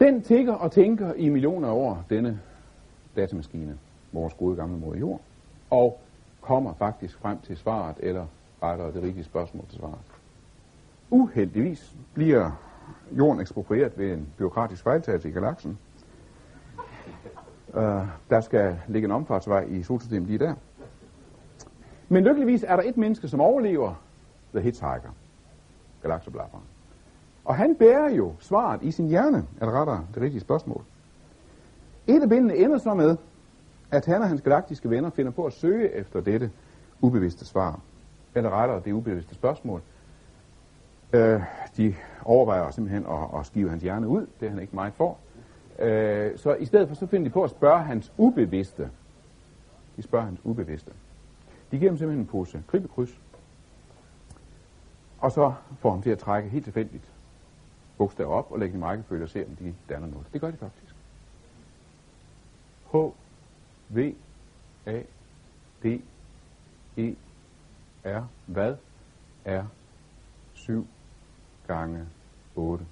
Den tigger og tænker i millioner af år, denne datamaskine, vores gode gamle mor jord, og kommer faktisk frem til svaret, eller rettere det rigtige spørgsmål til svaret. Uheldigvis bliver jorden eksproprieret ved en byråkratisk fejltagelse i galaksen. Uh, der skal ligge en omfartsvej i solsystemet lige der. Men lykkeligvis er der et menneske, som overlever The Hitchhiker, galakseblafferen. Og han bærer jo svaret i sin hjerne, eller rettere det rigtige spørgsmål. Et af bindene ender så med, at han og hans galaktiske venner finder på at søge efter dette ubevidste svar, eller rettere det ubevidste spørgsmål. Øh, de overvejer simpelthen at, at skive hans hjerne ud, det er han ikke meget for. Øh, så i stedet for så finder de på at spørge hans ubevidste. De spørger hans ubevidste. De giver ham simpelthen en pose krybekryds, og så får ham til at trække helt tilfældigt bogstaver op og lægge dem i rækkefølge og se, om de danner noget. Det gør de faktisk. H, V, A, D, E, R, hvad er 7 gange 8?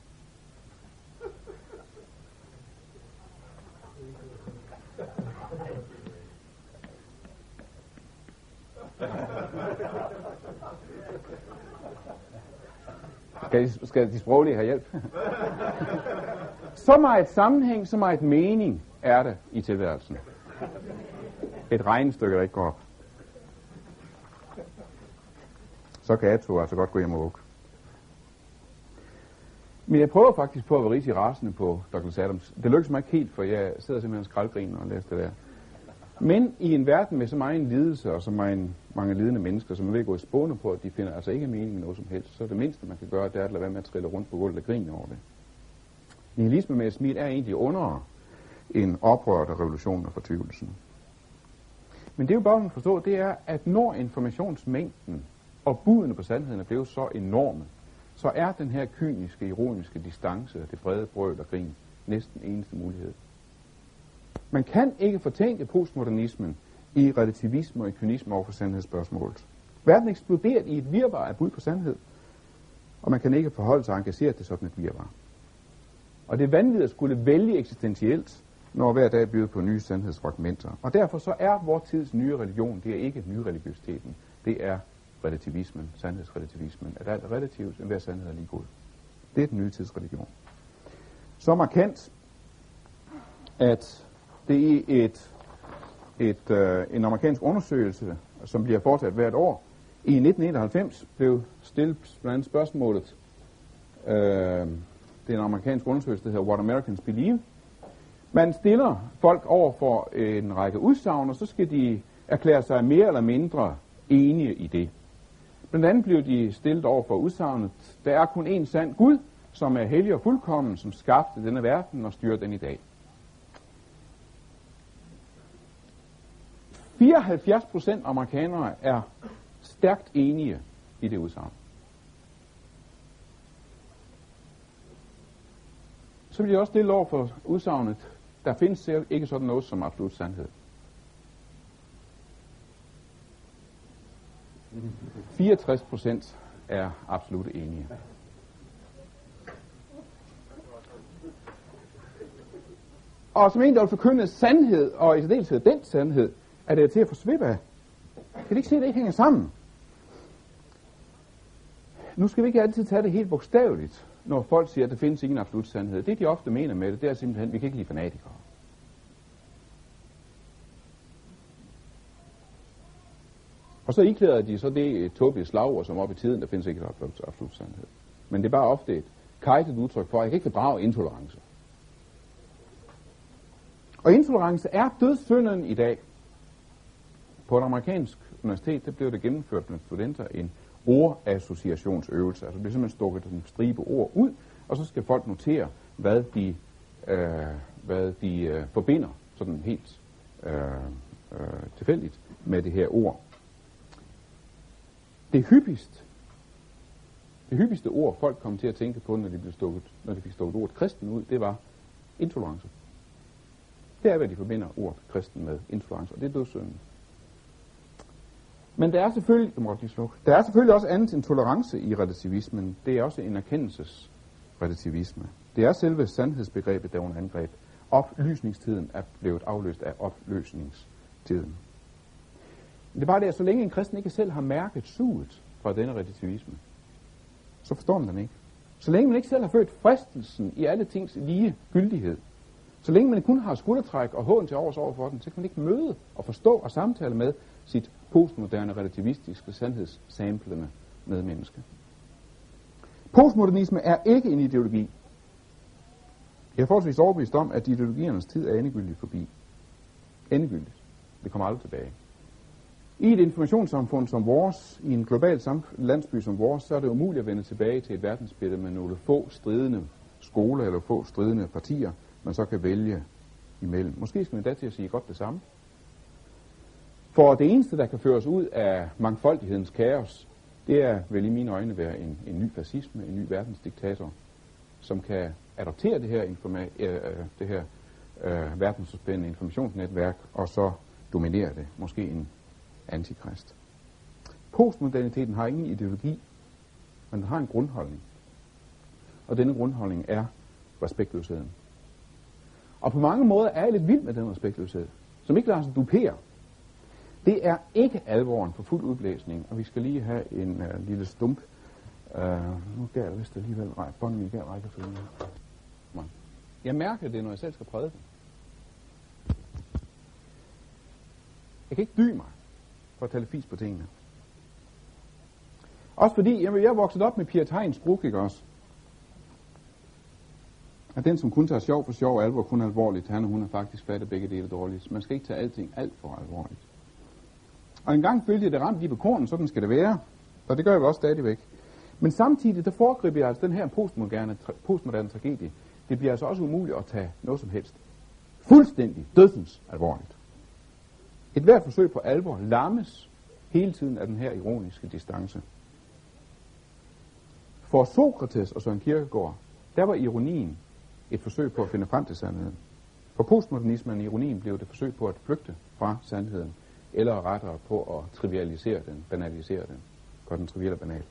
Skal de, skal de sproglige have hjælp? så meget sammenhæng, så meget mening er det i tilværelsen. Et regnestykke, der ikke går op. Så kan Ato altså godt gå hjem og vugge. Men jeg prøver faktisk på at være rigtig rasende på Douglas Adams. Det lykkes mig ikke helt, for jeg sidder simpelthen og skraldgriner og læser det der. Men i en verden med så meget lidelse og så mange, mange lidende mennesker, som man at gå i spåne på, at de finder altså ikke mening i noget som helst, så er det mindste, man kan gøre, det er at lade være med at trille rundt på gulvet og grine over det. Nihilisme med smil er egentlig under en oprørt af revolutionen og fortvivlelsen. Men det er jo bare må forstå, det er, at når informationsmængden og budene på sandheden er blevet så enorme, så er den her kyniske, ironiske distance, det brede brøl og grin, næsten eneste mulighed. Man kan ikke fortænke postmodernismen i relativisme og i kynisme over for sandhedsspørgsmålet. Verden eksploderer i et virvar af bud på sandhed, og man kan ikke forholde sig engageret til sådan et virvar. Og det er vanvittigt at skulle vælge eksistentielt, når hver dag byder på nye sandhedsfragmenter. Og derfor så er vores tids nye religion, det er ikke nyreligiøsiteten, det er relativismen, sandhedsrelativismen, at alt er relativt, enhver sandhed er lige god. Det er den nye tids religion. Så markant, at det er et, et, øh, en amerikansk undersøgelse, som bliver foretaget hvert år. I 1991 blev stillet blandt andet spørgsmålet, øh, det er en amerikansk undersøgelse, der hedder What Americans Believe. Man stiller folk over for en række udsagn, og så skal de erklære sig mere eller mindre enige i det. Blandt andet blev de stillet over for udsagnet, der er kun én sand Gud, som er hellig og fuldkommen, som skabte denne verden og styrer den i dag. 74 procent amerikanere er stærkt enige i det udsagn. Så vil jeg også stille over for udsagnet, der findes ikke sådan noget som absolut sandhed. 64 procent er absolut enige. Og som en, der vil forkynde sandhed, og i særdeleshed den sandhed, er det til at få svip af. Kan de ikke se, at det ikke hænger sammen? Nu skal vi ikke altid tage det helt bogstaveligt, når folk siger, at der findes ingen absolut sandhed. Det, de ofte mener med det, det er simpelthen, at vi kan ikke lide fanatikere. Og så iklæder de så det øh, tåbelige slagord, som op i tiden, der findes ikke et absolut, absolut sandhed. Men det er bare ofte et kajtet udtryk for, at jeg kan ikke fordrage intolerance. Og intolerance er dødssynden i dag. På et amerikansk universitet, der blev det gennemført blandt studenter en ordassociationsøvelse. Altså det bliver simpelthen stukket en stribe ord ud, og så skal folk notere, hvad de, øh, hvad de øh, forbinder sådan helt øh, øh, tilfældigt med det her ord. Det hyppigst, det hyppigste ord, folk kom til at tænke på, når de, blev stukket, når de fik stukket ordet kristen ud, det var intolerance. Det er, hvad de forbinder ordet kristen med intolerance, og det er dødssynden. Men der er selvfølgelig, må der er selvfølgelig også andet end tolerance i relativismen. Det er også en erkendelsesrelativisme. Det er selve sandhedsbegrebet, der er under angreb. Oplysningstiden er blevet afløst af opløsningstiden. Det er bare det, at så længe en kristen ikke selv har mærket suget fra denne relativisme, så forstår man den ikke. Så længe man ikke selv har følt fristelsen i alle tings lige gyldighed, så længe man kun har skuldertræk og hån til overs over for den, så kan man ikke møde og forstå og samtale med sit postmoderne relativistiske sandhedssamplende medmenneske. Postmodernisme er ikke en ideologi. Jeg er forholdsvis overbevist om, at ideologiernes tid er endegyldigt forbi. Endegyldigt. Det kommer aldrig tilbage. I et informationssamfund som vores, i en global landsby som vores, så er det umuligt at vende tilbage til et verdensbillede med nogle få stridende skoler eller få stridende partier, man så kan vælge imellem. Måske skal man da til at sige godt det samme. For det eneste, der kan føres ud af mangfoldighedens kaos, det er vel i mine øjne være en, en ny fascisme, en ny verdensdiktator, som kan adoptere det her, informa- øh, øh det her øh, verdensudspændende informationsnetværk, og så dominere det, måske en antikrist. Postmoderniteten har ingen ideologi, men den har en grundholdning. Og denne grundholdning er respektløsheden. Og på mange måder er jeg lidt vild med den respektløshed, som ikke lader sig dupere. Det er ikke alvoren på fuld udblæsning, og vi skal lige have en øh, lille stump. Øh, nu gav jeg vist alligevel rej, bånden i gav rækkefølgen. Jeg mærker det, når jeg selv skal prædike. Jeg kan ikke dy mig for at tale fis på tingene. Også fordi, jamen, jeg er vokset op med Pia Tegns brug, ikke også? At den, som kun tager sjov for sjov og alvor, kun alvorligt, han og hun er faktisk fattet begge dele dårligt. Man skal ikke tage alting alt for alvorligt. Og engang følte jeg, det ramte lige på kornen, sådan skal det være. Og det gør jeg også stadigvæk. Men samtidig, der foregriber jeg altså den her postmoderne, postmoderne tragedie. Det bliver altså også umuligt at tage noget som helst. Fuldstændig dødsens alvorligt. Et hvert forsøg på alvor lammes hele tiden af den her ironiske distance. For Sokrates og Søren Kierkegaard, der var ironien et forsøg på at finde frem til sandheden. For postmodernismen ironien blev det forsøg på at flygte fra sandheden, eller rettere på at trivialisere den, banalisere den, gøre den trivial og banal.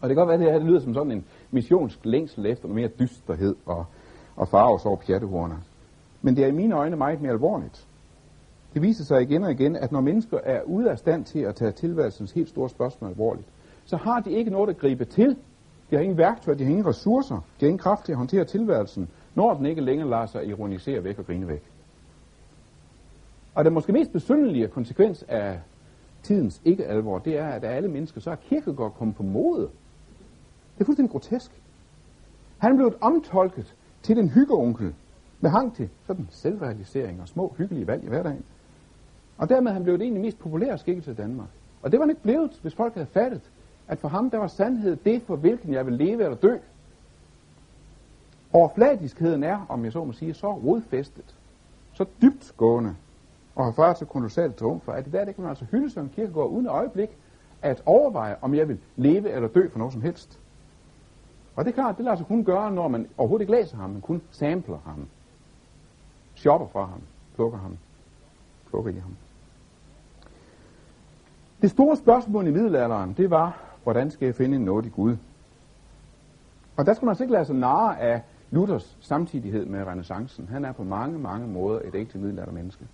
Og det kan godt være, at det her det lyder som sådan en missionsk længsel efter noget mere dysterhed og, og farves over pjattehorner. Men det er i mine øjne meget mere alvorligt. Det viser sig igen og igen, at når mennesker er ude af stand til at tage tilværelsens helt store spørgsmål alvorligt, så har de ikke noget at gribe til. De har ingen værktøj, de har ingen ressourcer, de har ingen kraft til at håndtere tilværelsen, når den ikke længere lader sig ironisere væk og grine væk. Og den måske mest besyndelige konsekvens af tidens ikke-alvor, det er, at af alle mennesker, så er Kierkegaard kommet på mode. Det er fuldstændig grotesk. Han blev omtolket til den hyggeonkel, med hang til sådan selvrealisering og små hyggelige valg i hverdagen. Og dermed han blev det egentlig mest populære skikkelse i Danmark. Og det var han ikke blevet, hvis folk havde fattet, at for ham der var sandhed det, for hvilken jeg vil leve eller dø. Overfladiskheden er, om jeg så må sige, så rodfæstet, så dybt gående, og har ført til kolossalt triumf, at det der, det kan man altså hylde som kirkegård uden øjeblik at overveje, om jeg vil leve eller dø for noget som helst. Og det er klart, det lader sig kun gøre, når man overhovedet ikke læser ham, men kun sampler ham. Shopper fra ham, plukker ham, plukker i ham. Det store spørgsmål i middelalderen, det var, hvordan skal jeg finde en nådig Gud? Og der skal man altså ikke lade sig narre af Luthers samtidighed med renaissancen. Han er på mange, mange måder et ægte middelaldermenneske.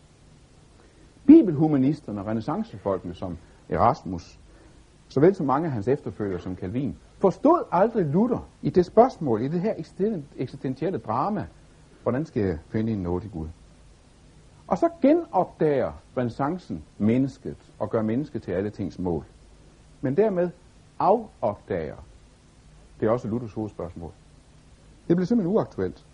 Bibelhumanisterne og renaissancefolkene som Erasmus, såvel som mange af hans efterfølgere som Calvin, forstod aldrig Luther i det spørgsmål, i det her eksistentielle drama, hvordan skal jeg finde en nådig Gud? Og så genopdager renaissancen mennesket og gør mennesket til alle tings mål. Men dermed afopdager det er også Luthers hovedspørgsmål. Det bliver simpelthen uaktuelt.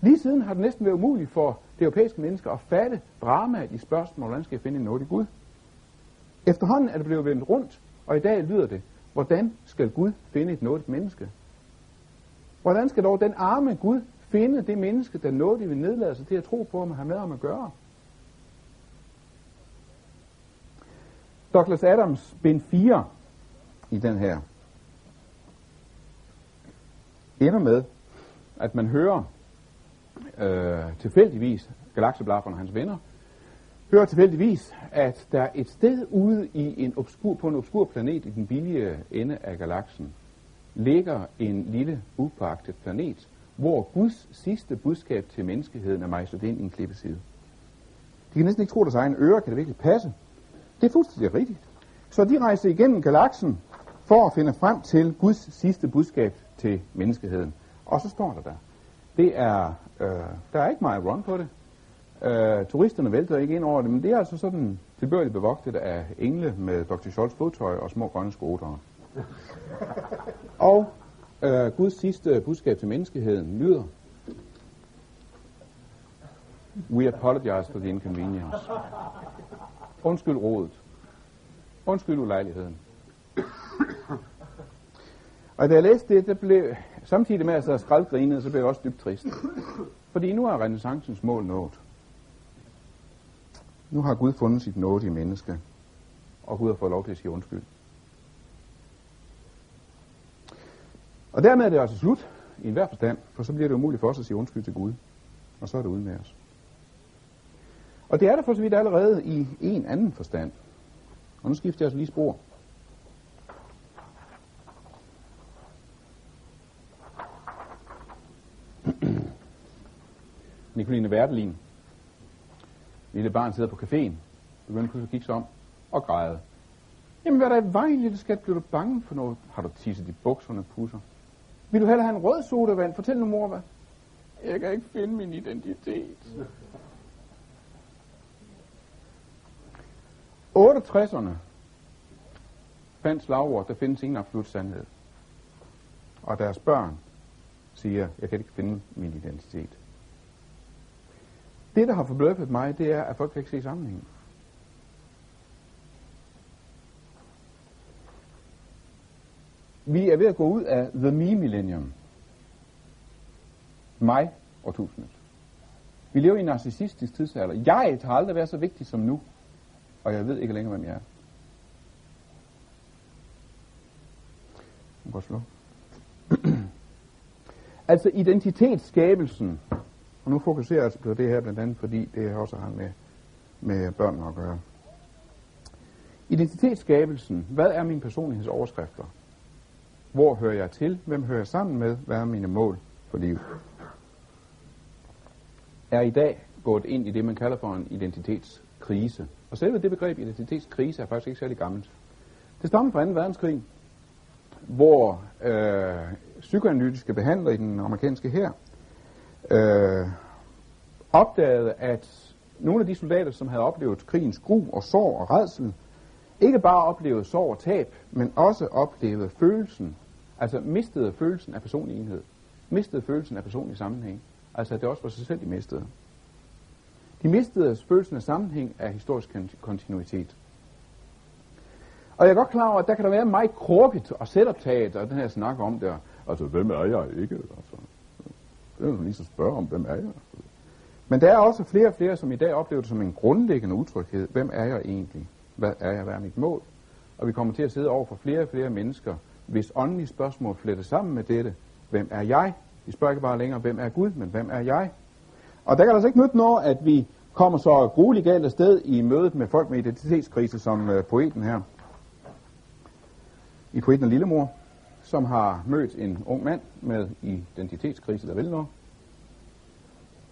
Lige siden har det næsten været umuligt for det europæiske mennesker at fatte dramaet i spørgsmålet, hvordan skal jeg finde en nådig Gud? Efterhånden er det blevet vendt rundt, og i dag lyder det, hvordan skal Gud finde et nådigt menneske? Hvordan skal dog den arme Gud finde det menneske, der nådigt vil nedlade sig til at tro på, at man har med ham at gøre? Douglas Adams, bind 4 i den her, ender med, at man hører øh, tilfældigvis, Galaxeblafferen og hans venner, hører tilfældigvis, at der et sted ude i en obskur, på en obskur planet i den billige ende af galaksen, ligger en lille upagtet planet, hvor Guds sidste budskab til menneskeheden er mejslet ind i en klippeside. De kan næsten ikke tro deres egen ører, kan det virkelig passe? Det er fuldstændig rigtigt. Så de rejste igennem galaksen for at finde frem til Guds sidste budskab til menneskeheden. Og så står der der. Det er, øh, der er ikke meget run på det. Øh, turisterne vælter ikke ind over det, men det er altså sådan tilbørligt bevogtet af engle med Dr. Scholz fodtøj og små grønne skotere. og øh, Guds sidste budskab til menneskeheden lyder, We apologize for the inconvenience. Undskyld rådet. Undskyld ulejligheden. Og da jeg læste det, der blev, samtidig med at jeg skraldgrinede, så blev jeg også dybt trist. Fordi nu er renaissancens mål nået. Nu har Gud fundet sit nåde i menneske, og Gud har fået lov til at sige undskyld. Og dermed er det altså slut i enhver forstand, for så bliver det umuligt for os at sige undskyld til Gud, og så er det ude med os. Og det er der for så vidt allerede i en anden forstand. Og nu skifter jeg altså lige spor. Nicoline Werdelin, lille barn sidder på caféen, begynder pludselig at kigge sig om og græde. Jamen, hvad er der i vejen, lille skat? Bliver du bange for noget? Har du tisset i bukserne, pusser? Vil du hellere have en rød sodavand? Fortæl nu, mor, hvad? Jeg kan ikke finde min identitet. 68'erne fandt slagord, der findes ingen absolut sandhed. Og deres børn siger, jeg kan ikke finde min identitet. Det, der har forbløffet mig, det er, at folk kan ikke se sammenhængen. Vi er ved at gå ud af the me millennium. Mig årtusindet. Vi lever i en narcissistisk tidsalder. Jeg har aldrig været så vigtig som nu, og jeg ved ikke længere, hvem jeg er. Jeg kan godt slå. altså identitetsskabelsen og nu fokuserer jeg altså på det her blandt andet, fordi det også har med, med børnene at gøre. Identitetsskabelsen. Hvad er min personlighedsoverskrifter? Hvor hører jeg til? Hvem hører jeg sammen med? Hvad er mine mål for livet? Er i dag gået ind i det, man kalder for en identitetskrise. Og selve det begreb identitetskrise er faktisk ikke særlig gammelt. Det stammer fra 2. verdenskrig, hvor øh, psykoanalytiske behandlere i den amerikanske her øh, opdagede, at nogle af de soldater, som havde oplevet krigens gru og sorg og redsel, ikke bare oplevede sorg og tab, men også oplevede følelsen, altså mistede følelsen af personlig enhed, mistede følelsen af personlig sammenhæng, altså at det også var sig selv, de mistede. De mistede følelsen af sammenhæng af historisk kontinuitet. Og jeg er godt klar over, at der kan der være meget krukket og selvoptaget og den her snak om der. Altså, hvem er jeg ikke? Altså, det er jo lige så spørge om, hvem er jeg? Men der er også flere og flere, som i dag oplever det som en grundlæggende utryghed. Hvem er jeg egentlig? Hvad er jeg? Hvad er mit mål? Og vi kommer til at sidde over for flere og flere mennesker, hvis åndelige spørgsmål flettes sammen med dette. Hvem er jeg? Vi spørger ikke bare længere, hvem er Gud, men hvem er jeg? Og der kan altså ikke nytte noget, at vi kommer så grueligt galt afsted i mødet med folk med identitetskrise, som øh, poeten her. I poeten og Lillemor som har mødt en ung mand med identitetskrise, der vil noget.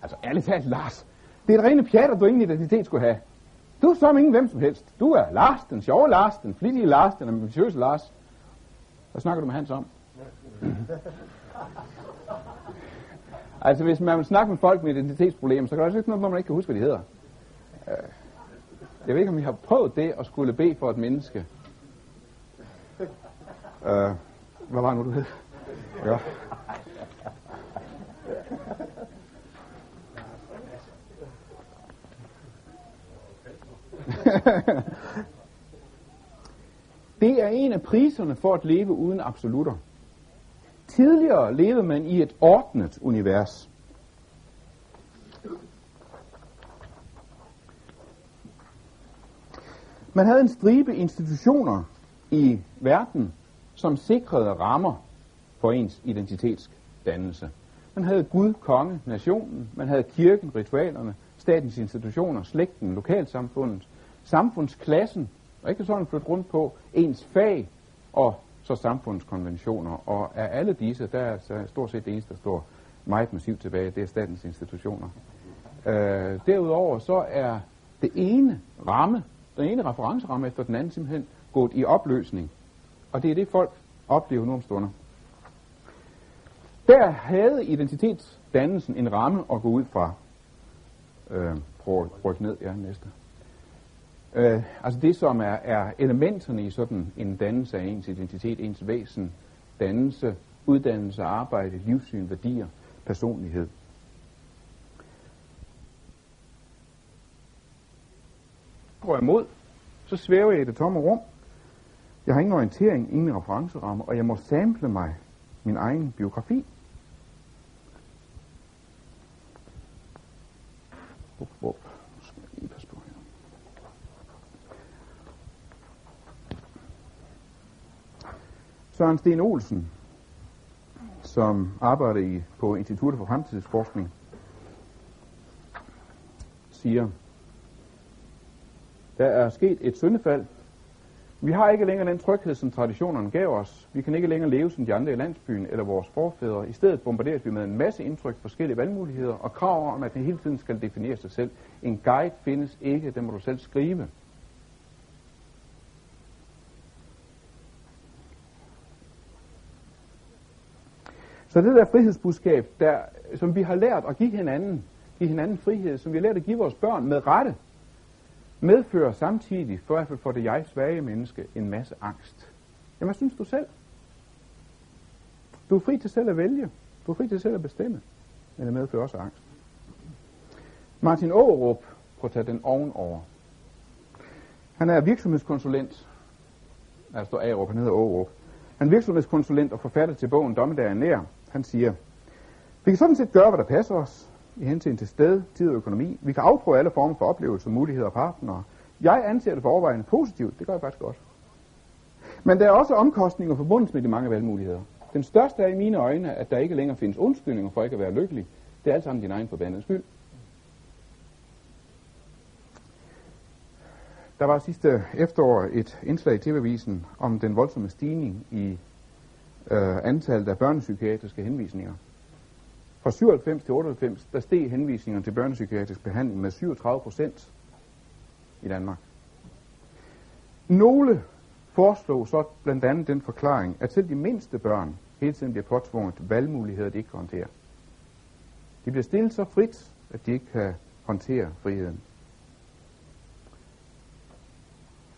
Altså ærligt talt, Lars, det er et rene pjat, at du ingen identitet skulle have. Du er som ingen hvem som helst. Du er Lars, den sjove Lars, den flittige Lars, den ambitiøse Lars. Hvad snakker du med Hans om? altså, hvis man vil snakke med folk med identitetsproblemer, så kan det også ikke noget, hvor man ikke kan huske, hvad de hedder. Øh, jeg ved ikke, om vi har prøvet det at skulle bede for et menneske. Uh, hvad var nu, du hed? Ja. det er en af priserne for at leve uden absolutter. Tidligere levede man i et ordnet univers. Man havde en stribe institutioner i verden, som sikrede rammer for ens identitetsdannelse. Man havde Gud, konge, nationen, man havde kirken, ritualerne, statens institutioner, slægten, lokalsamfundet, samfundsklassen, og ikke sådan flytte rundt på ens fag og så samfundskonventioner, og af alle disse, der er så stort set det eneste, der står meget massivt tilbage, det er statens institutioner. Øh, derudover så er det ene ramme, den ene referenceramme efter den anden simpelthen gået i opløsning. Og det er det, folk oplever nu om stunder. Der havde identitetsdannelsen en ramme at gå ud fra. Øh, prøv at rykke ned, ja, næste. Øh, altså det, som er, er elementerne i sådan en dannelse af ens identitet, ens væsen, dannelse, uddannelse, arbejde, livssyn, værdier, personlighed. Går jeg imod, så svæver jeg i det tomme rum. Jeg har ingen orientering, ingen referenceramme, og jeg må sample mig min egen biografi. Up, up. Søren Sten Olsen, som arbejder i, på Instituttet for Fremtidsforskning, siger, der er sket et syndefald. Vi har ikke længere den tryghed, som traditionerne gav os. Vi kan ikke længere leve som de andre i landsbyen eller vores forfædre. I stedet bombarderes vi med en masse indtryk, forskellige valgmuligheder og krav om, at den hele tiden skal definere sig selv. En guide findes ikke, den må du selv skrive. Så det der frihedsbudskab, der, som vi har lært at give hinanden, give hinanden frihed, som vi har lært at give vores børn med rette, medfører samtidig, for hvert fald for det jeg svage menneske, en masse angst. Jamen, hvad synes du selv? Du er fri til selv at vælge. Du er fri til selv at bestemme. Men det medfører også angst. Martin Aarup, prøv at tage den ovenover. Han er virksomhedskonsulent. Altså står Aarup, han hedder Aarup. Han er virksomhedskonsulent og forfatter til bogen Dommedag er nær. Han siger, vi kan sådan set gøre, hvad der passer os i hensyn til sted, tid og økonomi. Vi kan afprøve alle former for oplevelser, muligheder og partnere. Jeg anser det for overvejende positivt. Det gør jeg faktisk godt. Men der er også omkostninger forbundet med de mange valgmuligheder. Den største er i mine øjne, at der ikke længere findes undskyldninger for ikke at være lykkelig. Det er alt sammen din egen forbandede skyld. Der var sidste efterår et indslag i TV-avisen om den voldsomme stigning i øh, antallet af børnepsykiatriske henvisninger. Fra 97 til 98, der steg henvisningerne til børnepsykiatrisk behandling med 37 procent i Danmark. Nogle foreslog så blandt andet den forklaring, at selv de mindste børn hele tiden bliver påtvunget valgmuligheder, de ikke kan håndtere. De bliver stillet så frit, at de ikke kan håndtere friheden.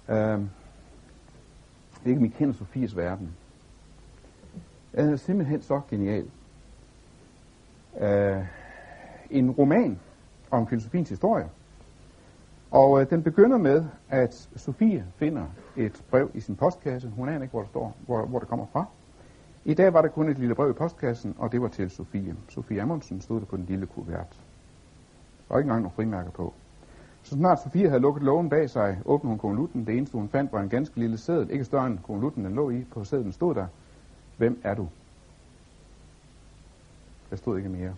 Uh, ikke min kender Sofies verden. Den er simpelthen så genial øh, en roman om filosofiens historie. Og øh, den begynder med, at Sofie finder et brev i sin postkasse. Hun aner ikke, hvor det står, hvor, hvor det kommer fra. I dag var der kun et lille brev i postkassen, og det var til Sofie. Sofie Amundsen stod der på den lille kuvert. Der var ikke engang nogen frimærker på. Så snart Sofie havde lukket lågen bag sig, åbnede hun konvolutten. Det eneste, hun fandt, var en ganske lille sædel. Ikke større end konvolutten, den lå i. På sædlen stod der, hvem er du? Der stod ikke mere.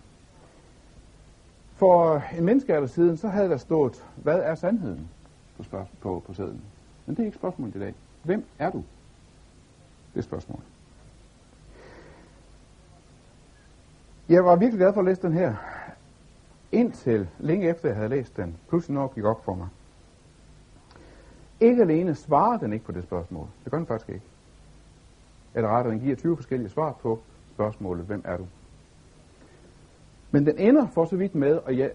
For en menneskealder siden, så havde der stået, hvad er sandheden på, spørg- på, på sædlen. Men det er ikke spørgsmålet i dag. Hvem er du? Det er spørgsmålet. Jeg var virkelig glad for at læse den her, indtil længe efter jeg havde læst den, pludselig nok gik op for mig. Ikke alene svarer den ikke på det spørgsmål. Det gør den faktisk ikke. Eller rettere, den giver 20 forskellige svar på spørgsmålet, hvem er du? Men den ender for så vidt med, og jeg,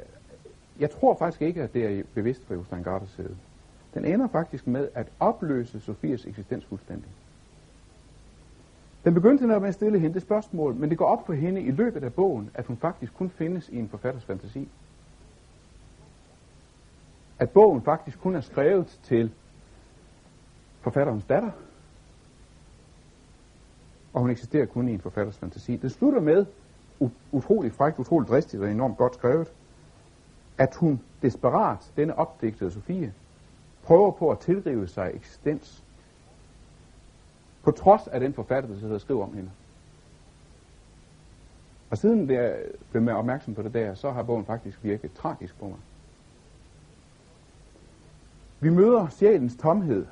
jeg tror faktisk ikke, at det er bevidst fra Jostein Gardes side. Den ender faktisk med at opløse Sofias eksistens fuldstændig. Den begyndte netop med at stille hende det spørgsmål, men det går op for hende i løbet af bogen, at hun faktisk kun findes i en forfatters fantasi. At bogen faktisk kun er skrevet til forfatterens datter, og hun eksisterer kun i en forfatters fantasi. Det slutter med, utrolig frækt, utrolig dristigt og enormt godt skrevet, at hun desperat, denne opdigtede Sofie, prøver på at tilrive sig eksistens på trods af den forfatter, der sidder og skriver om hende. Og siden jeg blev med opmærksom på det der, så har bogen faktisk virket tragisk på mig. Vi møder sjælens tomhed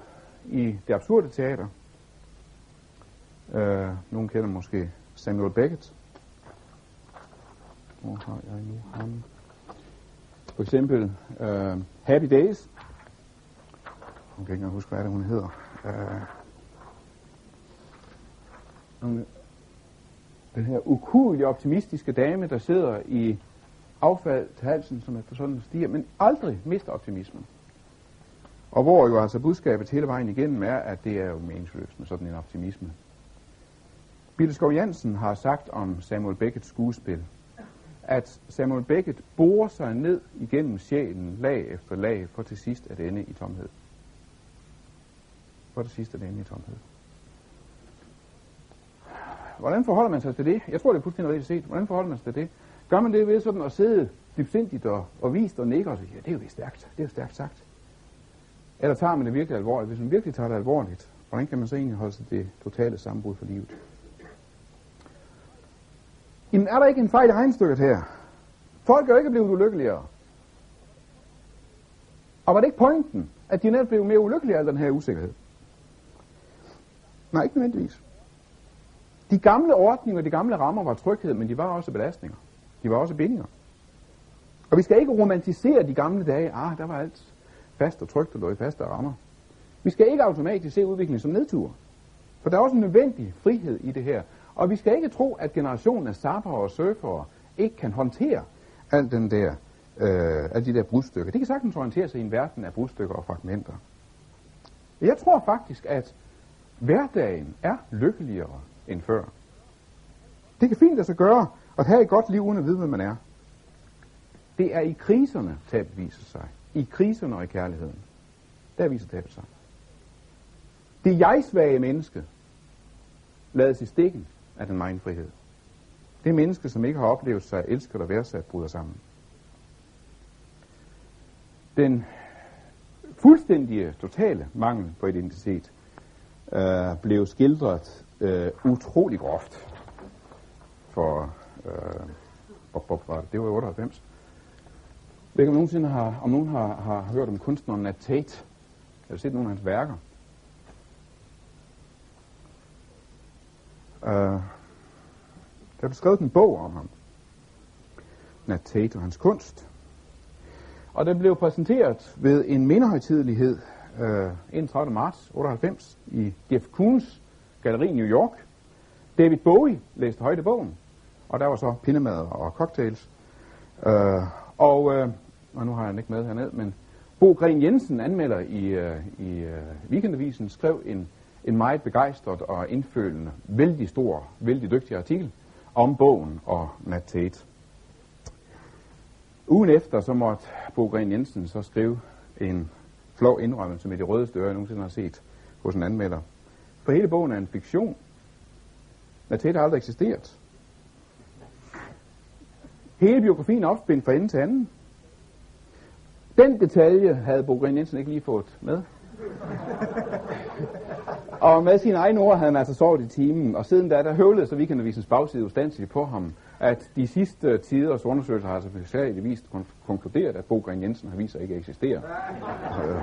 i det absurde teater. Uh, nogen kender måske Samuel Beckett. Hvor har jeg nu ham? For eksempel uh, Happy Days. Jeg kan ikke huske, hvad det hun hedder. Uh, den her ukulige optimistiske dame, der sidder i affald til halsen, som efter sådan stiger, men aldrig mister optimismen. Og hvor jo altså budskabet hele vejen igennem er, at det er jo meningsløst med sådan en optimisme. Bille Skov Jansen har sagt om Samuel Beckets skuespil, at Samuel Beckett borer sig ned igennem sjælen lag efter lag, for til sidst at ende i tomhed. For til sidst at ende i tomhed. Hvordan forholder man sig til det? Jeg tror, det er fuldstændig rigtigt set. Hvordan forholder man sig til det? Gør man det ved sådan at sidde dybsindigt og, og vist og nikke og sige, ja, det er jo stærkt, det er jo stærkt sagt. Eller tager man det virkelig alvorligt? Hvis man virkelig tager det alvorligt, hvordan kan man så egentlig holde sig det totale sammenbrud for livet? Jamen er der ikke en fejl i regnstykket her? Folk er jo ikke blevet ulykkeligere. Og var det ikke pointen, at de netop blev mere ulykkelige af den her usikkerhed? Nej, ikke nødvendigvis. De gamle ordninger, de gamle rammer var tryghed, men de var også belastninger. De var også bindinger. Og vi skal ikke romantisere de gamle dage. Ah, der var alt fast og trygt og lå i faste rammer. Vi skal ikke automatisk se udviklingen som nedtur. For der er også en nødvendig frihed i det her. Og vi skal ikke tro, at generationen af sapper og surfere ikke kan håndtere al den der, øh, alle de der brudstykker. De kan sagtens orientere sig i en verden af brudstykker og fragmenter. Jeg tror faktisk, at hverdagen er lykkeligere end før. Det kan fint at så gøre at have et godt liv uden at vide, hvad man er. Det er i kriserne, tabet viser sig. I kriserne og i kærligheden. Der viser tabet sig. Det jeg-svage menneske lades i stikken af den megen frihed. Det menneske, som ikke har oplevet sig elsket og værdsat, bryder sammen. Den fuldstændige, totale mangel på identitet øh, blev skildret øh, utrolig groft for, øh, op, op, det var i 98. Jeg ved ikke, om, nogensinde har, om nogen har, har hørt om kunstneren Nat Tate. Har set nogle af hans værker? Uh, der blev skrevet en bog om ham. Nat Tate og hans kunst. Og den blev præsenteret ved en mindehøjtidelighed øh, uh, 31. marts 98 i Jeff Koons galleri i New York. David Bowie læste højt i bogen, og der var så pindemad og cocktails. Uh, og, uh, og nu har jeg den ikke med hernede, men Bo Gren Jensen, anmelder i, uh, i uh, Weekendavisen, skrev en, en meget begejstret og indfølende, vældig stor, vældig dygtig artikel om bogen og Nat Tate. Ugen efter så måtte Bo Gren Jensen så skrive en flov indrømmelse med de rødeste ører, jeg nogensinde har set hos en anmelder. For hele bogen er en fiktion. Nat Tate har aldrig eksisteret. Hele biografien er opspændt fra ende til anden. Den detalje havde Bo Gren Jensen ikke lige fået med. og med sine egne ord havde han altså sovet i timen, og siden da, der høvlede så weekendavisens bagside ustandsigt på ham, at de sidste tiders undersøgelser har altså specielt vist konkluderet, at Bogren Jensen har vist sig ikke eksisterer. eksistere. Øh.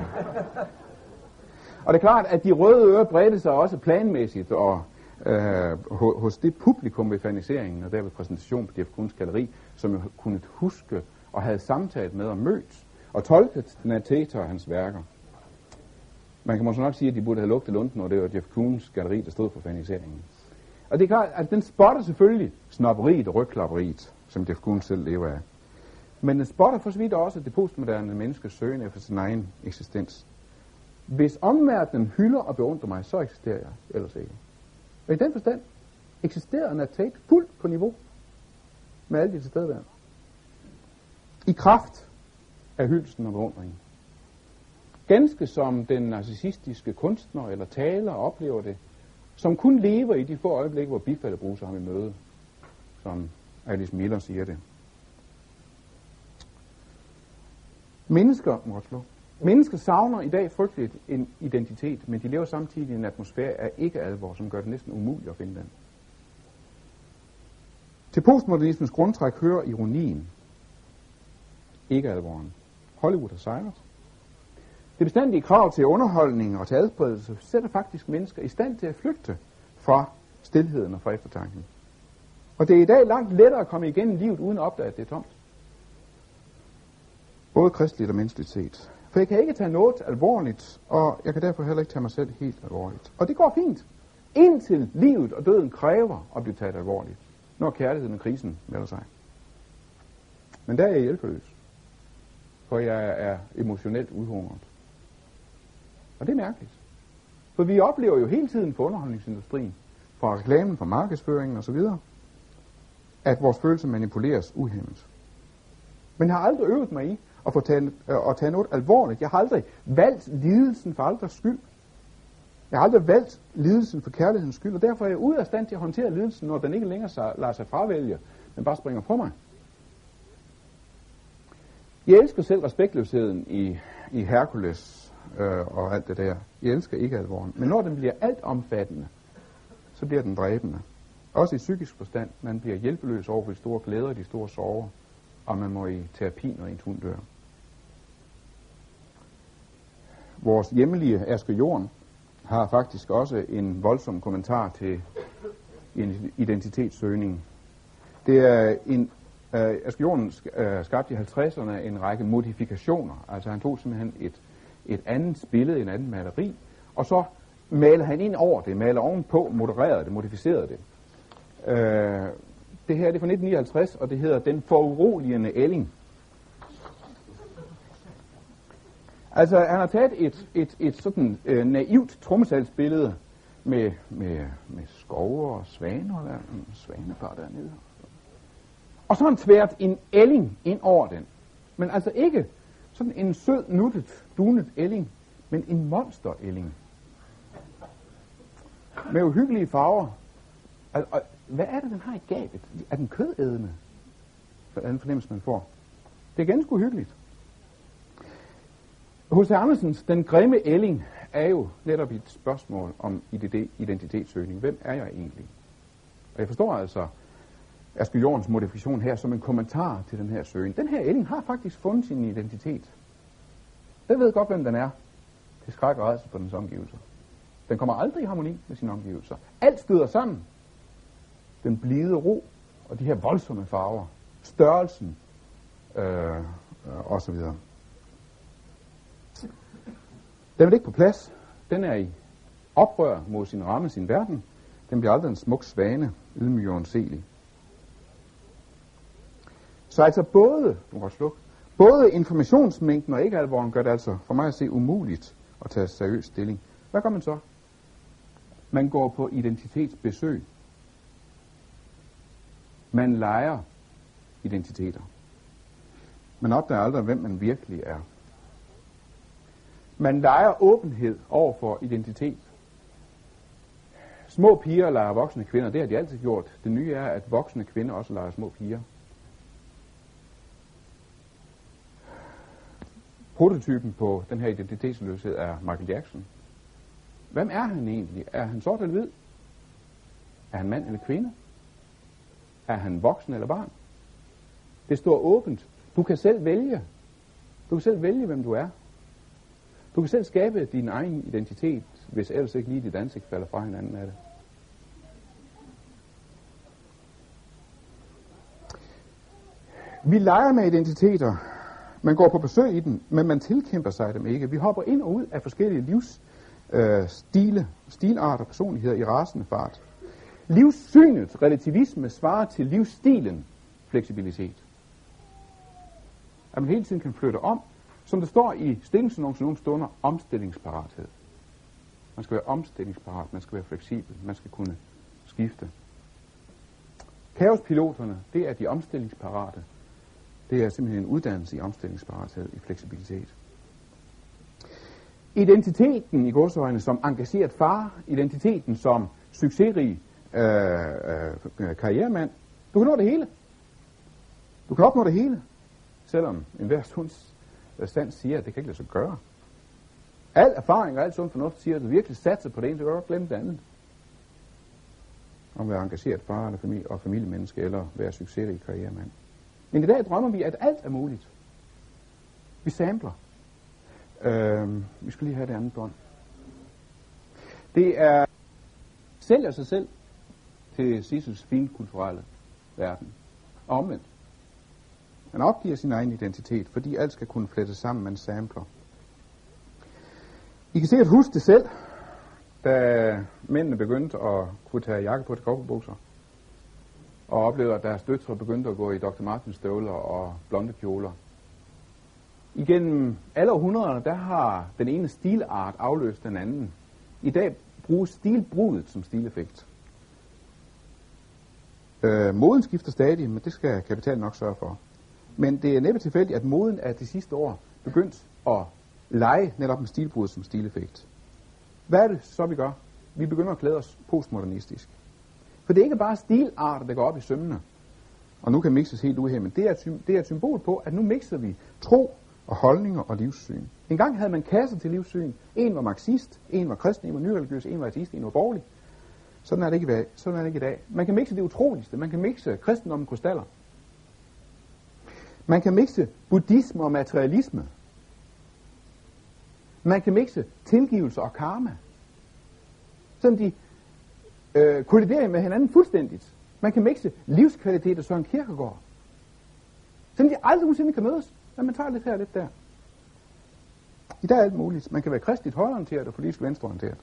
og det er klart, at de røde ører bredte sig også planmæssigt og øh, hos det publikum ved faniseringen og der ved præsentation på DF Kunst Galeri, som jo kunne huske og havde samtalt med og mødt og tolket Nateta og hans værker. Man kan måske nok sige, at de burde have lugtet lunden, når det var Jeff Koons galleri, der stod for faniseringen. Og det er klart, at den spotter selvfølgelig snopperiet og rygklapperiet, som Jeff Koons selv lever af. Men den spotter for så vidt også det postmoderne menneskes søgen efter sin egen eksistens. Hvis omverdenen hylder og beundrer mig, så eksisterer jeg ellers ikke. Og i den forstand eksisterer Natate fuldt på niveau med alle de tilstedeværende. I kraft af hylsten og beundringen. Ganske som den narcissistiske kunstner eller taler oplever det, som kun lever i de få øjeblikke, hvor bifaldet bruger ham i møde, som Alice Miller siger det. Mennesker, Moslo. Mennesker savner i dag frygteligt en identitet, men de lever samtidig i en atmosfære af ikke-alvor, som gør det næsten umuligt at finde den. Til postmodernismens grundtræk hører ironien, ikke-alvoren. Hollywood har sejret. Det bestandige krav til underholdning og til adspredelse sætter faktisk mennesker i stand til at flygte fra stilheden og fra eftertanken. Og det er i dag langt lettere at komme igennem livet uden at opdage, at det er tomt. Både kristeligt og menneskeligt set. For jeg kan ikke tage noget alvorligt, og jeg kan derfor heller ikke tage mig selv helt alvorligt. Og det går fint, indtil livet og døden kræver at blive taget alvorligt, når kærligheden og krisen melder sig. Men der er jeg hjælpeløs, for jeg er emotionelt udhungret. Og det er mærkeligt. For vi oplever jo hele tiden på underholdningsindustrien, fra reklamen, fra markedsføringen osv., at vores følelser manipuleres uhemmet. Men jeg har aldrig øvet mig i at, få taget, øh, at tage noget alvorligt. Jeg har aldrig valgt lidelsen for aldrig skyld. Jeg har aldrig valgt lidelsen for kærlighedens skyld, og derfor er jeg ude af stand til at håndtere lidelsen, når den ikke længere lader sig fravælge, men bare springer på mig. Jeg elsker selv respektløsheden i, i Herkules øh, og alt det der. Jeg elsker ikke alvoren. Men når den bliver alt omfattende, så bliver den dræbende. Også i psykisk forstand. Man bliver hjælpeløs over for de store glæder og de store sorger, og man må i terapi, når ens hund dør. Vores hjemmelige Asger Jorden har faktisk også en voldsom kommentar til en identitetssøgning. Det er en Uh, Asger Jorden uh, øh, skabte i 50'erne en række modifikationer. Altså han tog simpelthen et, et andet billede, en anden maleri, og så malede han ind over det, malede ovenpå, modererede det, modificerede det. Øh, det her det er fra 1959, og det hedder Den foruroligende ælling. Altså, han har taget et, et, et sådan øh, naivt trommesalsbillede med, med, med skove og svaner, der en svanepar dernede, og så har han tvært en ælling ind over den. Men altså ikke sådan en sød, nuttet, dunet ælling, men en monster-elling. Med uhyggelige farver. Og, og, hvad er det, den har i gabet? Er den kødædende? For den fornemmelse, man får. Det er ganske uhyggeligt. Hos Andersens Den grimme ælling er jo netop et spørgsmål om identitetssøgning. Hvem er jeg egentlig? Og jeg forstår altså, Asger Jorns modifikation her som en kommentar til den her søgen. Den her ælling har faktisk fundet sin identitet. Den ved godt, hvem den er. Det skrækker altså på dens omgivelser. Den kommer aldrig i harmoni med sine omgivelser. Alt støder sammen. Den blide ro og de her voldsomme farver. Størrelsen øh, øh, og så videre. Den vil ikke på plads. Den er i oprør mod sin ramme, sin verden. Den bliver aldrig en smuk svane, ydmyg og onselig. Så altså både, du kan slukke, både informationsmængden og ikke alvoren gør det altså for mig at se umuligt at tage seriøs stilling. Hvad gør man så? Man går på identitetsbesøg. Man leger identiteter. Man opdager aldrig, hvem man virkelig er. Man leger åbenhed over for identitet. Små piger leger voksne kvinder, det har de altid gjort. Det nye er, at voksne kvinder også leger små piger. Prototypen på den her identitetsløshed er Michael Jackson. Hvem er han egentlig? Er han sort eller hvid? Er han mand eller kvinde? Er han voksen eller barn? Det står åbent. Du kan selv vælge. Du kan selv vælge, hvem du er. Du kan selv skabe din egen identitet, hvis ellers ikke lige dit ansigt falder fra hinanden af det. Vi leger med identiteter, man går på besøg i den, men man tilkæmper sig dem ikke. Vi hopper ind og ud af forskellige livsstile, øh, stilarter, personligheder i rasende fart. Livssynet, relativisme, svarer til livsstilen, fleksibilitet. At man hele tiden kan flytte om, som der står i stillingsannoncen nogle stunder, omstillingsparathed. Man skal være omstillingsparat, man skal være fleksibel, man skal kunne skifte. Kaospiloterne, det er de omstillingsparate, det er simpelthen en uddannelse i omstillingsparathed, i fleksibilitet. Identiteten i godsøjne som engageret far, identiteten som succesrig øh, øh, karrieremand. Du kan nå det hele. Du kan opnå det hele, selvom enhver sunds øh, stand siger, at det kan ikke lade sig gøre. Al erfaring og al sund fornuft siger, at du virkelig satser på det ene, så kan du glemme det andet. Om at være engageret far eller familie, og familiemenneske, eller være succesrig karrieremand. Men i dag drømmer vi, at alt er muligt. Vi samler. Øh, vi skal lige have det andet bånd. Det er sælger sig selv til Sissels finkulturelle verden. Og omvendt. Man opgiver sin egen identitet, fordi alt skal kunne flettes sammen med en sampler. I kan sikkert huske det selv, da mændene begyndte at kunne tage jakke på til kofferbukser, og oplevede, at deres døtre begyndte at gå i Dr. Martens støvler og blonde kjoler. Igennem alle århundrederne, der har den ene stilart afløst den anden. I dag bruges stilbrudet som stileffekt. Øh, moden skifter stadig, men det skal kapitalen nok sørge for. Men det er næppe tilfældigt, at moden er de sidste år begyndt at lege netop med stilbrudet som stileffekt. Hvad er det så, vi gør? Vi begynder at klæde os postmodernistisk. For det er ikke bare stilarter, der går op i sømmene, og nu kan mixes helt ud her, men Det er, det er et symbol på, at nu mixer vi tro og holdninger og livssyn. En gang havde man kasser til livssyn. En var marxist, en var kristen, en var nyreligiøs, en var ateist, en var borgerlig. Sådan er det ikke, sådan er det ikke i dag. Man kan mixe det utroligste. Man kan mixe kristendom og krystaller. Man kan mixe buddhisme og materialisme. Man kan mixe tilgivelse og karma. Sådan de øh, kolliderer med hinanden fuldstændigt. Man kan mixe livskvalitet og Søren Kierkegaard. Sådan de aldrig nogensinde kan mødes. Men man tager lidt her og lidt der. I dag er alt muligt. Man kan være kristligt højorienteret og politisk venstreorienteret,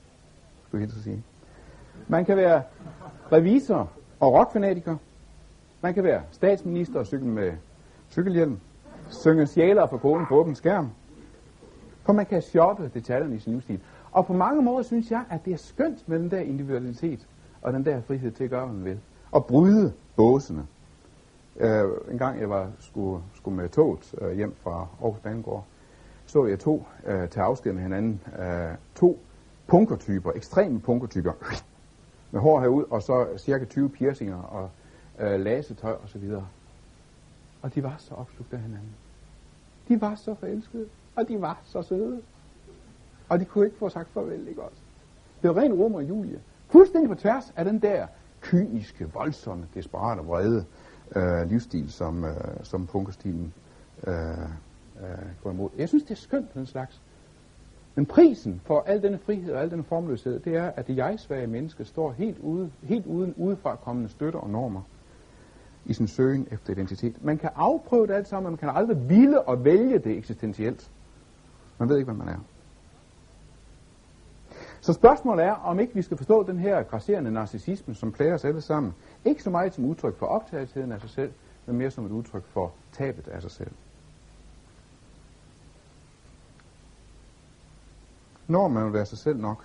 skulle jeg helt sige. Man kan være revisor og rockfanatiker. Man kan være statsminister og cykle med cykelhjelm. Synge sjæler for konen på åben skærm. For man kan shoppe detaljerne i sin livsstil. Og på mange måder synes jeg, at det er skønt med den der individualitet og den der frihed til at gøre, hvad man vil. Og bryde båsene. Uh, en gang jeg var skulle, skulle med toget uh, hjem fra Aarhus Banegård, så jeg to uh, til afsked med hinanden. Uh, to punkertyper, ekstreme punkertyper, med hår herud, og så cirka 20 piercinger og uh, lasetøj og så videre. Og de var så opslugt af hinanden. De var så forelskede, og de var så søde. Og de kunne ikke få sagt farvel, ikke også? Det var ren Rom og Julie. Fuldstændig på tværs af den der kyniske, voldsomme, desperate, vrede øh, livsstil, som, øh, som punkerstilen øh, øh, går imod. Jeg synes, det er skønt, den slags. Men prisen for al denne frihed og al denne formløshed, det er, at det jeg-svage menneske står helt, ude, helt uden udefra kommende støtter og normer i sin søgen efter identitet. Man kan afprøve det alt sammen, man kan aldrig ville og vælge det eksistentielt. Man ved ikke, hvad man er. Så spørgsmålet er, om ikke vi skal forstå den her grasserende narcissisme, som plager os alle sammen, ikke så meget som udtryk for optagetheden af sig selv, men mere som et udtryk for tabet af sig selv. Når man vil være sig selv nok,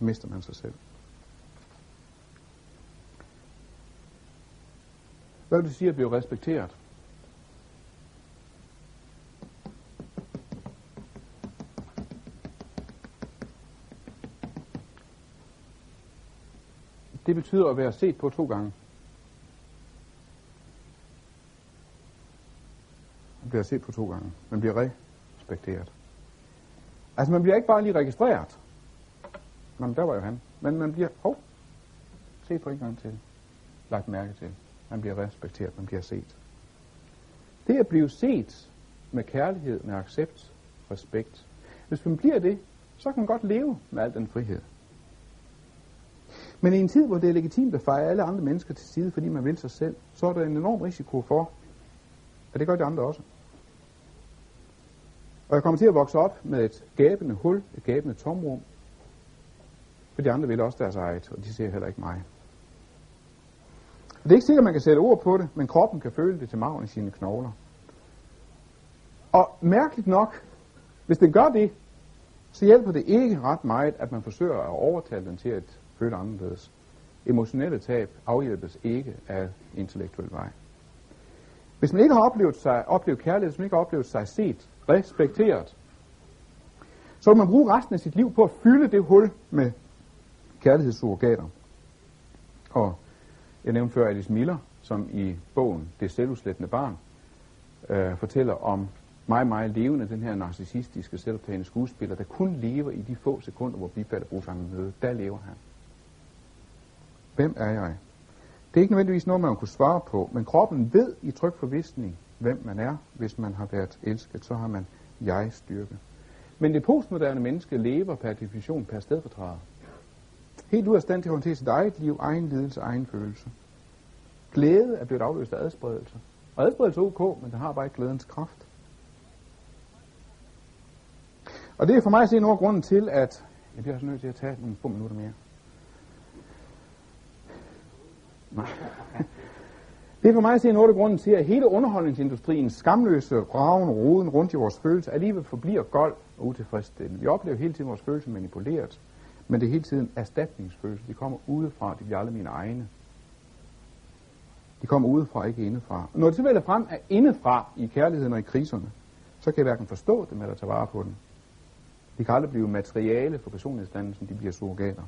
mister man sig selv. Hvad vil det sige at blive respekteret? Det betyder at være set på to gange. Man bliver set på to gange. Man bliver respekteret. Altså man bliver ikke bare lige registreret. Men der var jo han. Men man bliver, hov, set på en gang til. Lagt mærke til. Man bliver respekteret, man bliver set. Det at blive set med kærlighed, med accept, respekt. Hvis man bliver det, så kan man godt leve med al den frihed. Men i en tid, hvor det er legitimt at fejre alle andre mennesker til side, fordi man vil sig selv, så er der en enorm risiko for, at det gør de andre også. Og jeg kommer til at vokse op med et gabende hul, et gabende tomrum, for de andre vil også deres eget, og de ser heller ikke mig. Og det er ikke sikkert, at man kan sætte ord på det, men kroppen kan føle det til maven i sine knogler. Og mærkeligt nok, hvis det gør det, så hjælper det ikke ret meget, at man forsøger at overtale den til at føle anderledes. Emotionelle tab afhjælpes ikke af intellektuel vej. Hvis man ikke har oplevet, sig, oplevet kærlighed, hvis man ikke har oplevet sig set, respekteret, så vil man bruge resten af sit liv på at fylde det hul med kærlighedssurrogater. Og jeg nævnte før Alice Miller, som i bogen Det selvudslættende barn øh, fortæller om meget, meget levende den her narcissistiske, selvoptagende skuespiller, der kun lever i de få sekunder, hvor bifaldet bruger sammen møde. Der lever han. Hvem er jeg? Det er ikke nødvendigvis noget, man kunne svare på, men kroppen ved i tryg forvisning, hvem man er. Hvis man har været elsket, så har man jeg-styrke. Men det postmoderne menneske lever per definition per stedfortræder. Helt ud af stand til at håndtere sit eget liv, egen lidelse, egen følelse. Glæde er blevet afløst af adspredelse. Og adspredelse er ok, men det har bare ikke glædens kraft. Og det er for mig at se en af grunden til, at jeg bliver også nødt til at tage nogle få minutter mere. Nej. Det er for mig at se noget af grunden til, at hele underholdningsindustriens skamløse raven roden rundt i vores følelser alligevel forbliver gold og utilfredsstillende. Vi oplever hele tiden vores følelser manipuleret, men det er hele tiden erstatningsfølelser. De kommer udefra, de bliver aldrig mine egne. De kommer udefra, ikke indefra. Når det så vælger frem af indefra i kærligheden og i kriserne, så kan jeg hverken forstå dem eller tage vare på dem. De kan aldrig blive materiale for personlighedsdannelsen, de bliver surrogater.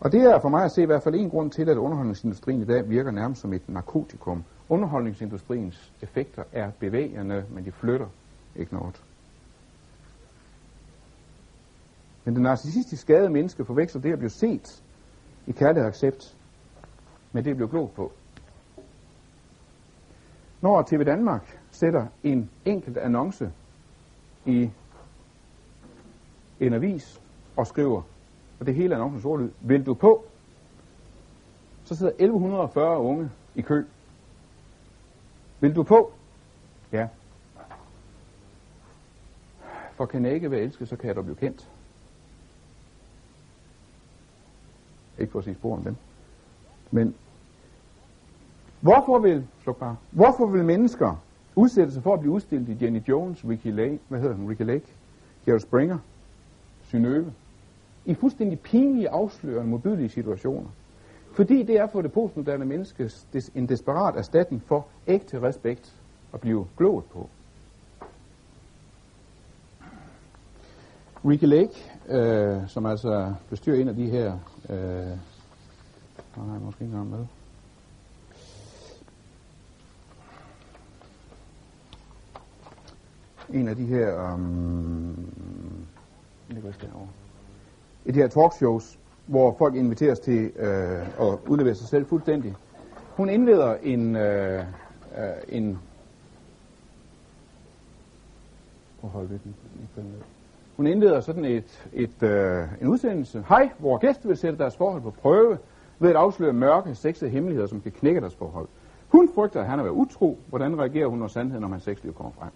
Og det er for mig at se i hvert fald en grund til, at underholdningsindustrien i dag virker nærmest som et narkotikum. Underholdningsindustriens effekter er bevægende, men de flytter ikke noget. Men den narcissistisk skadede menneske forveksler det at blive set i kærlighed og accept med det at blive klogt på. Når TV Danmark sætter en enkelt annonce i en avis og skriver, og det hele er annoncen sort lyd, vil du på? Så sidder 1140 unge i kø. Vil du på? Ja. For kan jeg ikke være elsket, så kan jeg da blive kendt. Ikke for at sige spor om dem. Men hvorfor vil, sluk bare, hvorfor vil mennesker udsætte sig for at blive udstillet i Jenny Jones, Ricky Lake, hvad hedder hun, Ricky Lake, Jerry Springer, Synøve, i fuldstændig pinlige, afslørende, modbydelige situationer. Fordi det er for det postmoderne menneske en desperat erstatning for ægte respekt at blive glået på. Ricky Lake, øh, som altså bestyrer en af de her... Øh, nej, måske ikke engang med. En af de her... Øh, det går derovre i de her talkshows, hvor folk inviteres til øh, at udlevere sig selv fuldstændig. Hun indleder en, øh, øh, en hold lidt, hun indleder sådan et, et, øh, en udsendelse. Hej, hvor gæster vil sætte deres forhold på prøve ved at afsløre mørke, sexede hemmeligheder, som kan knække deres forhold. Hun frygter, at han er været utro. Hvordan reagerer hun, når sandheden om hans sexliv kommer frem?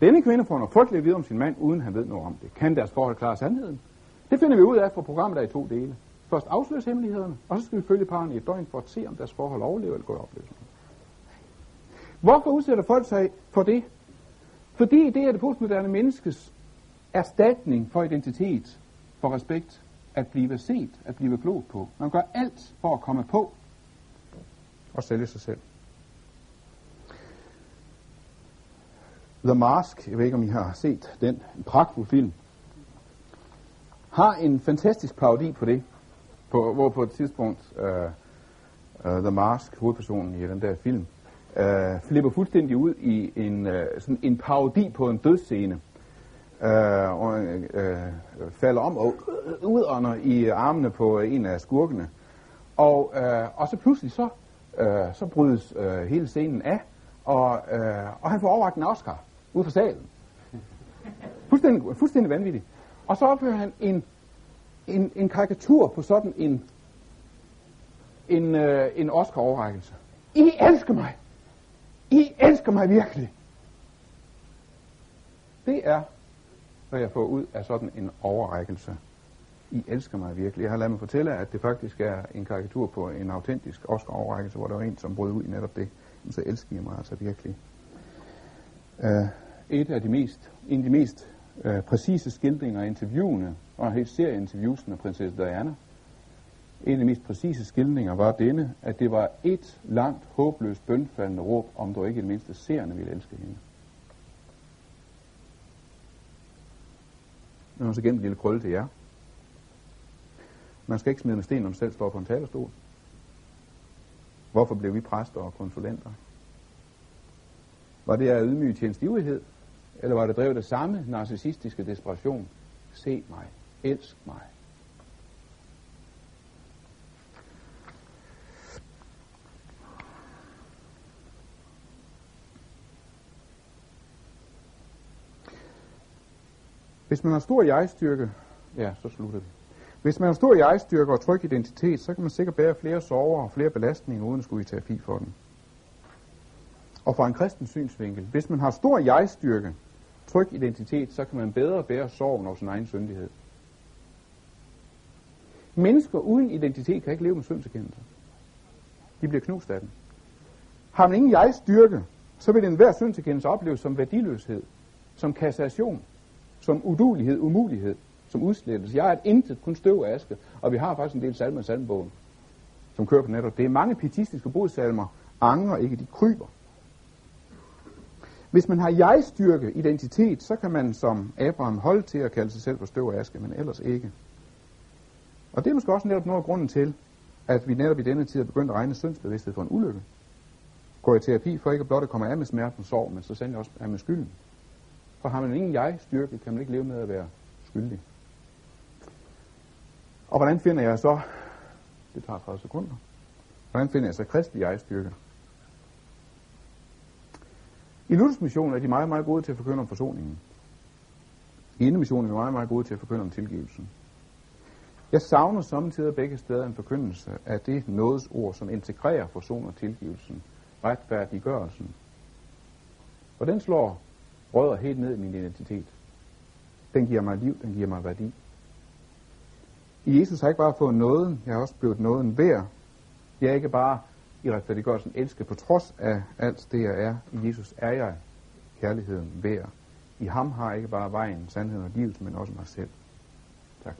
Denne kvinde får noget frygteligt at vide om sin mand, uden han ved noget om det. Kan deres forhold klare sandheden? Det finder vi ud af fra programmet, der er i to dele. Først afsløres hemmelighederne, og så skal vi følge parrene i et døgn for at se, om deres forhold overlever eller går i opløsning. Hvorfor udsætter folk sig for det? Fordi det er det postmoderne menneskes erstatning for identitet, for respekt, at blive set, at blive klog på. Man gør alt for at komme på og sælge sig selv. The Mask, jeg ved ikke om I har set den, en pragtfuld film, har en fantastisk parodi på det, på, hvor på et tidspunkt uh, uh, The Mask, hovedpersonen i den der film, uh, flipper fuldstændig ud i en, uh, sådan en parodi på en dødsscene, uh, og uh, falder om og udånder i armene på en af skurkene. Og, uh, og så pludselig så, uh, så brydes uh, hele scenen af, og, uh, og han får overragt en Oscar ud fra salen. Fuldstændig, fuldstændig vanvittigt. Og så opfører han en, en, en karikatur på sådan en, en, øh, en Oscar-overrækkelse. I elsker mig. I elsker mig virkelig. Det er, hvad jeg får ud af sådan en overrækkelse. I elsker mig virkelig. Jeg har ladet mig fortælle, at det faktisk er en karikatur på en autentisk Oscar-overrækkelse, hvor der var en, som brød ud i netop det. Så elsker I mig altså virkelig. Uh, et af de mest, en af de mest øh, præcise skildringer af interviewene, og en hel serie interviews med prinsesse Diana. En af de mest præcise skildringer var denne, at det var et langt, håbløst, bønfaldende råb, om du ikke i det mindste seerne ville elske hende. Nu har så gennem en lille krølle til jer. Man skal ikke smide med sten, når man selv står på en talerstol. Hvorfor blev vi præster og konsulenter? Var det af ydmyg tjenestivighed? Eller var det drevet af samme narcissistiske desperation? Se mig. Elsk mig. Hvis man har stor jeg-styrke, ja, så slutter vi. Hvis man har stor jeg-styrke og tryg identitet, så kan man sikkert bære flere sorger og flere belastninger, uden at skulle i terapi for den. Og fra en kristen synsvinkel, hvis man har stor jeg-styrke, tryg identitet, så kan man bedre bære sorgen over sin egen syndighed. Mennesker uden identitet kan ikke leve med syndserkendelse. De bliver knust af den. Har man ingen jeg-styrke, så vil enhver syndserkendelse opleves som værdiløshed, som kassation, som udulighed, umulighed, som udslettelse. Jeg er et intet, kun støv og aske, og vi har faktisk en del salmer i salmbogen, som kører på netop. Det er mange pietistiske bodsalmer, angre ikke, de kryber. Hvis man har jeg-styrke, identitet, så kan man som Abraham holde til at kalde sig selv for støv og aske, men ellers ikke. Og det er måske også netop noget af grunden til, at vi netop i denne tid er begyndt at regne syndsbevidsthed for en ulykke. Går i terapi for ikke blot at komme af med smerten og sorg, men så sender også af med skylden. For har man ingen jeg-styrke, kan man ikke leve med at være skyldig. Og hvordan finder jeg så, det tager 30 sekunder, hvordan finder jeg så kristelig jeg-styrke? I Luthers mission er de meget, meget gode til at forkynde om forsoningen. I Indemissionen er de meget, meget gode til at forkynde om tilgivelsen. Jeg savner samtidig begge steder en forkyndelse af det nådesord, som integrerer forson og tilgivelsen, retfærdiggørelsen. Og den slår rødder helt ned i min identitet. Den giver mig liv, den giver mig værdi. I Jesus har jeg ikke bare fået nåden, jeg har også blevet nåden værd. Jeg er ikke bare i retfærdiggørelsen elske på trods af alt det, jeg er. I Jesus er jeg kærligheden værd. I ham har jeg ikke bare vejen, sandheden og livet, men også mig selv. Tak.